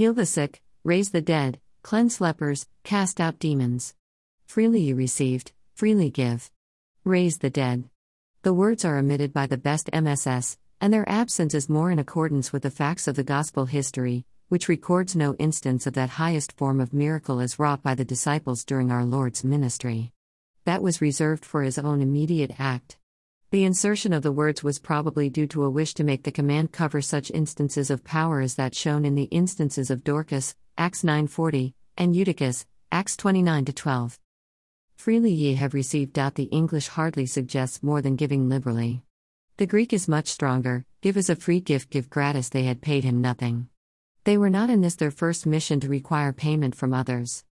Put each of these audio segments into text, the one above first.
Heal the sick, raise the dead, cleanse lepers, cast out demons. Freely you received, freely give. Raise the dead. The words are omitted by the best MSS, and their absence is more in accordance with the facts of the Gospel history, which records no instance of that highest form of miracle as wrought by the disciples during our Lord's ministry. That was reserved for his own immediate act. The insertion of the words was probably due to a wish to make the command cover such instances of power as that shown in the instances of Dorcas, Acts 9:40, and Eutychus, Acts 29-12. Freely ye have received. The English hardly suggests more than giving liberally. The Greek is much stronger, give as a free gift, give gratis. They had paid him nothing. They were not in this their first mission to require payment from others.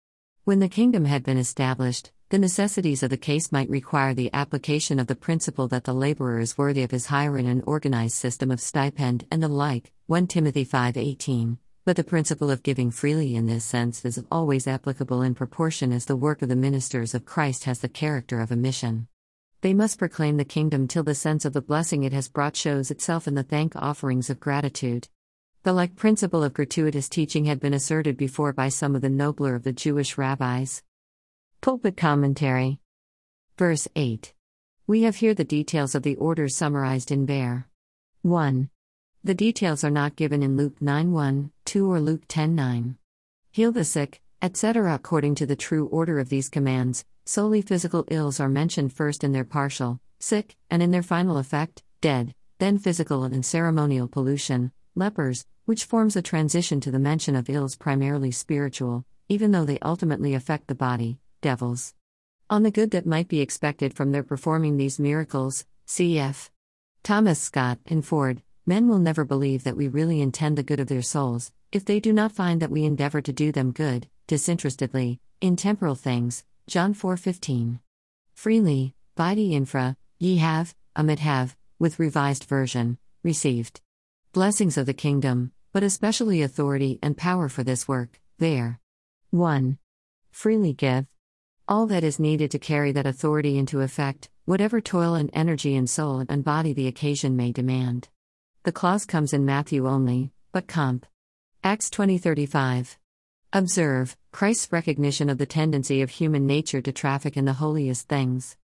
When the kingdom had been established, the necessities of the case might require the application of the principle that the laborer is worthy of his hire in an organized system of stipend and the like, 1 Timothy 5:18. But the principle of giving freely in this sense is always applicable in proportion as the work of the ministers of Christ has the character of a mission. They must proclaim the kingdom till the sense of the blessing it has brought shows itself in the thank offerings of gratitude. The like principle of gratuitous teaching had been asserted before by some of the nobler of the Jewish rabbis. Pulpit Commentary. Verse 8. We have here the details of the orders summarized in Bear. 1. The details are not given in Luke 9 1, 2, or Luke 10 9. Heal the sick, etc. According to the true order of these commands, solely physical ills are mentioned first in their partial, sick, and in their final effect, dead, then physical and ceremonial pollution, lepers, which forms a transition to the mention of ills primarily spiritual, even though they ultimately affect the body, devils. On the good that might be expected from their performing these miracles, cf. Thomas Scott and Ford, men will never believe that we really intend the good of their souls, if they do not find that we endeavor to do them good, disinterestedly, in temporal things, John 4:15. Freely, vidi infra, ye have, amit have, with revised version, received. Blessings of the kingdom, but especially authority and power for this work, there. 1. Freely give. All that is needed to carry that authority into effect, whatever toil and energy and soul and body the occasion may demand. The clause comes in Matthew only, but comp. Acts 20:35. Observe Christ's recognition of the tendency of human nature to traffic in the holiest things.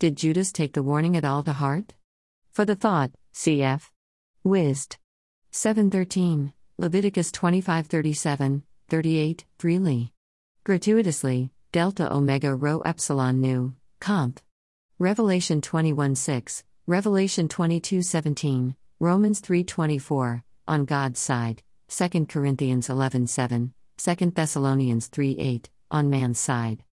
Did Judas take the warning at all to heart? For the thought, cf. Wist. 713, Leviticus 25:37, 38, freely. Gratuitously, delta omega rho epsilon nu, comp. Revelation 21:6, Revelation 22:17, Romans 3:24, on God's side, 2 Corinthians 11:7, 2 Thessalonians 3 8, on man's side.